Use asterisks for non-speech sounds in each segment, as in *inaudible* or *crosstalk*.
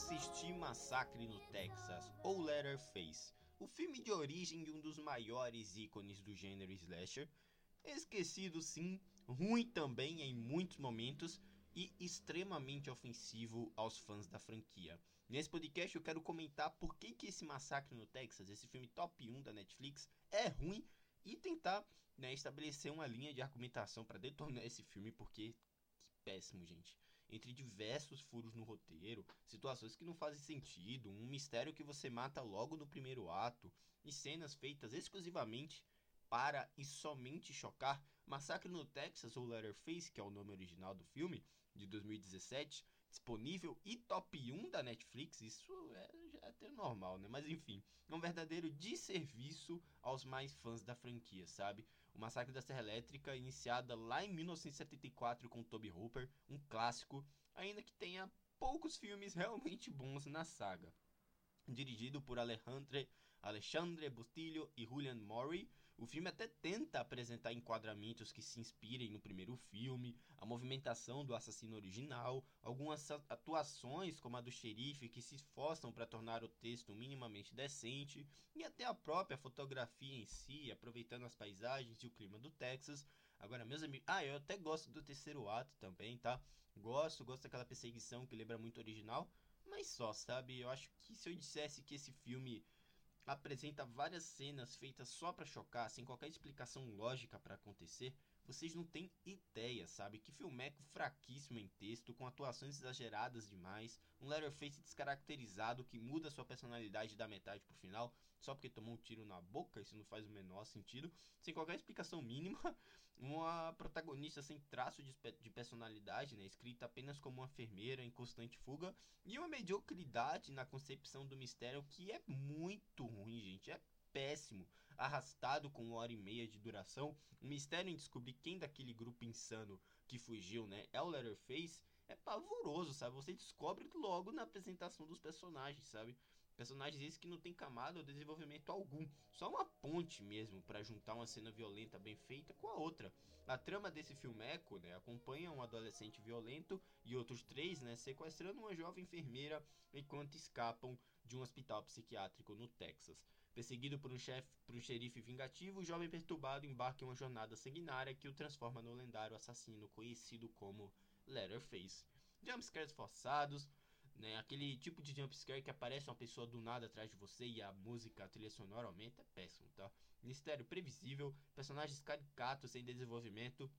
assisti Massacre no Texas, ou Letterface, o filme de origem de um dos maiores ícones do gênero slasher, esquecido sim, ruim também em muitos momentos e extremamente ofensivo aos fãs da franquia. Nesse podcast eu quero comentar por que, que esse Massacre no Texas, esse filme top 1 da Netflix, é ruim e tentar né, estabelecer uma linha de argumentação para detonar esse filme, porque que péssimo, gente entre diversos furos no roteiro, situações que não fazem sentido, um mistério que você mata logo no primeiro ato e cenas feitas exclusivamente para e somente chocar. Massacre no Texas ou Letterface, que é o nome original do filme, de 2017, disponível e top 1 da Netflix, isso é, já é até normal, né? Mas enfim, é um verdadeiro desserviço aos mais fãs da franquia, sabe? O Massacre da Serra Elétrica, iniciada lá em 1974 com Toby Hooper, um clássico, ainda que tenha poucos filmes realmente bons na saga. Dirigido por Alejandre, Alexandre Bustillo e Julian Murray, o filme até tenta apresentar enquadramentos que se inspirem no primeiro filme, a movimentação do assassino original, algumas atuações como a do xerife que se esforçam para tornar o texto minimamente decente, e até a própria fotografia em si, aproveitando as paisagens e o clima do Texas. Agora, meus amigos, ah, eu até gosto do terceiro ato também, tá? Gosto, gosto daquela perseguição que lembra muito original, mas só, sabe? Eu acho que se eu dissesse que esse filme apresenta várias cenas feitas só para chocar, sem qualquer explicação lógica para acontecer, vocês não têm ideia, sabe? Que filmeco fraquíssimo em texto, com atuações exageradas demais, um Letterface descaracterizado que muda sua personalidade da metade pro final, só porque tomou um tiro na boca, isso não faz o menor sentido, sem qualquer explicação mínima, *laughs* uma protagonista sem traço de, de personalidade, né, escrita apenas como uma enfermeira em constante fuga, e uma mediocridade na concepção do mistério que é muito ruim, gente, é péssimo, arrastado com uma hora e meia de duração, o mistério em descobrir quem daquele grupo insano que fugiu, né, é o Letterface, é pavoroso, sabe? Você descobre logo na apresentação dos personagens, sabe? Personagens esses que não tem camada ou desenvolvimento algum. Só uma ponte mesmo para juntar uma cena violenta bem feita com a outra. A trama desse filmeco né, acompanha um adolescente violento e outros três né, sequestrando uma jovem enfermeira enquanto escapam de um hospital psiquiátrico no Texas. Perseguido por um, chefe, por um xerife vingativo, o jovem perturbado embarca em uma jornada sanguinária que o transforma no lendário assassino conhecido como Letterface. Jumpscares forçados, né? Aquele tipo de jumpscare que aparece uma pessoa do nada atrás de você e a música, a trilha sonora aumenta, é péssimo, tá? Mistério previsível, personagens caricatos sem desenvolvimento.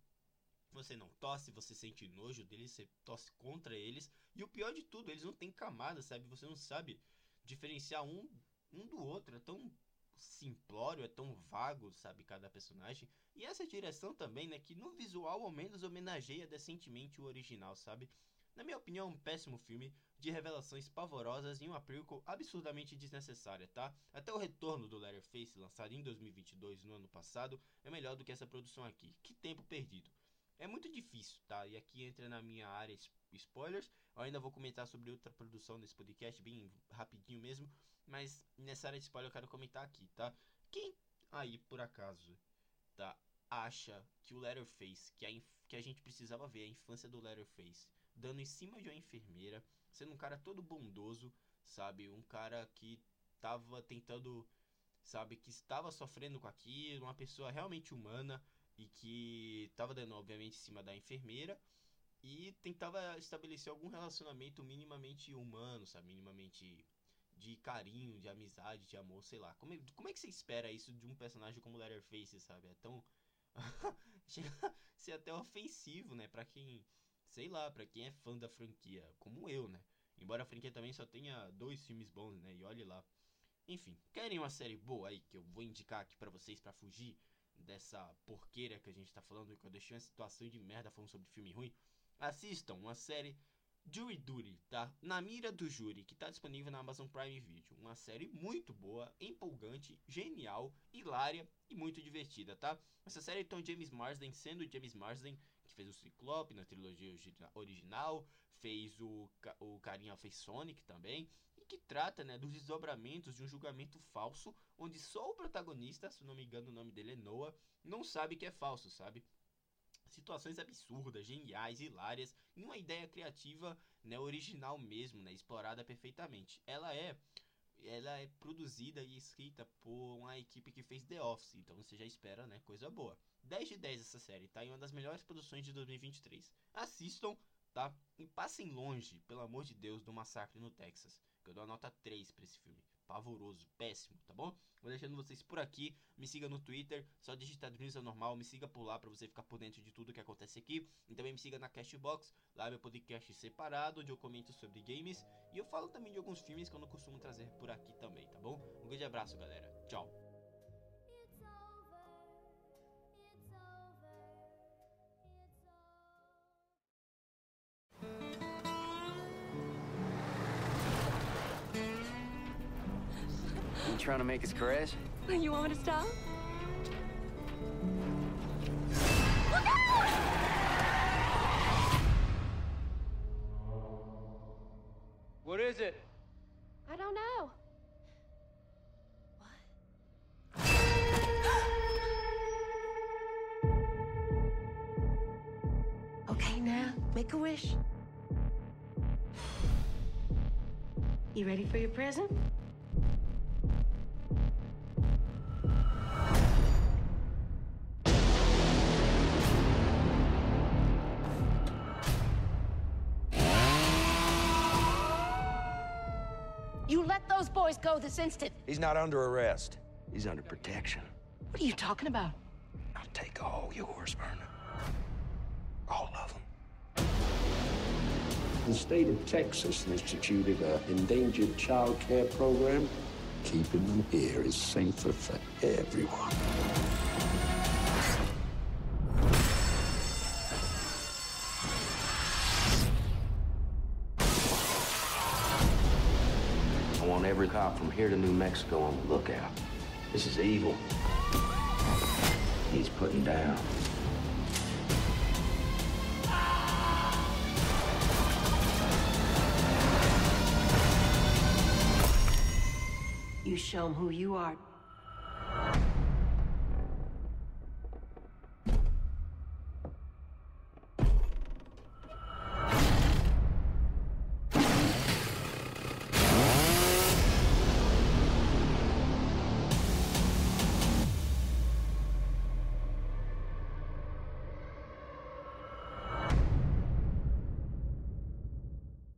Você não tosse, você sente nojo deles, você tosse contra eles. E o pior de tudo, eles não têm camada, sabe? Você não sabe diferenciar um, um do outro. É tão simplório, é tão vago, sabe? Cada personagem. E essa direção também, né? Que no visual ao menos homenageia decentemente o original, sabe? Na minha opinião, um péssimo filme, de revelações pavorosas e uma prequel absurdamente desnecessária, tá? Até o retorno do Letterface, lançado em 2022, no ano passado, é melhor do que essa produção aqui. Que tempo perdido. É muito difícil, tá? E aqui entra na minha área spoilers. Eu ainda vou comentar sobre outra produção nesse podcast, bem rapidinho mesmo. Mas nessa área de spoiler eu quero comentar aqui, tá? Quem aí, por acaso, tá? Acha que o Letterface, que a, que a gente precisava ver a infância do Letterface, dando em cima de uma enfermeira, sendo um cara todo bondoso, sabe? Um cara que tava tentando, sabe, que estava sofrendo com aquilo, uma pessoa realmente humana e que tava dando, obviamente, em cima da enfermeira e tentava estabelecer algum relacionamento minimamente humano, sabe? Minimamente de carinho, de amizade, de amor, sei lá. Como é, como é que você espera isso de um personagem como Letterface, sabe? É tão. *laughs* Chega a ser até ofensivo, né? Pra quem sei lá, para quem é fã da franquia, como eu, né? Embora a franquia também só tenha dois filmes bons, né? E olhe lá. Enfim, querem uma série boa aí que eu vou indicar aqui para vocês para fugir dessa porqueira que a gente tá falando, que eu deixei uma situação de merda falando sobre filme ruim? Assistam uma série Jury Duty, tá? Na mira do júri, que tá disponível na Amazon Prime Video. Uma série muito boa, empolgante, genial, hilária e muito divertida, tá? Essa série tem o James Marsden sendo James Marsden que fez o Ciclope na trilogia original, fez o, o Carinha fez Sonic também, que trata né, dos desdobramentos de um julgamento falso, onde só o protagonista, se não me engano o nome dele é Noah, não sabe que é falso, sabe? situações absurdas, geniais, hilárias, e uma ideia criativa, né, original mesmo, né, explorada perfeitamente. Ela é ela é produzida e escrita por uma equipe que fez The Office, então você já espera, né, coisa boa. 10 de 10 essa série, tá? Em uma das melhores produções de 2023. Assistam, tá? E passem longe, pelo amor de Deus, do massacre no Texas. Eu dou a nota 3 pra esse filme pavoroso, péssimo, tá bom? Vou deixando vocês por aqui. Me siga no Twitter, só digitar Dreams Normal, me siga por lá para você ficar por dentro de tudo que acontece aqui. E também me siga na Cashbox, lá é meu podcast separado, onde eu comento sobre games. E eu falo também de alguns filmes que eu não costumo trazer por aqui também, tá bom? Um grande abraço, galera. Tchau. Trying to make us crash? You want me to stop? What is it? I don't know. What? Okay, now, make a wish. You ready for your present? You let those boys go this instant. He's not under arrest. He's under protection. What are you talking about? I'll take all yours, Verna. All of them. The state of Texas instituted an endangered child care program. Keeping them here is safer for everyone. Want every cop from here to New Mexico on the lookout. This is evil. He's putting down. You show him who you are.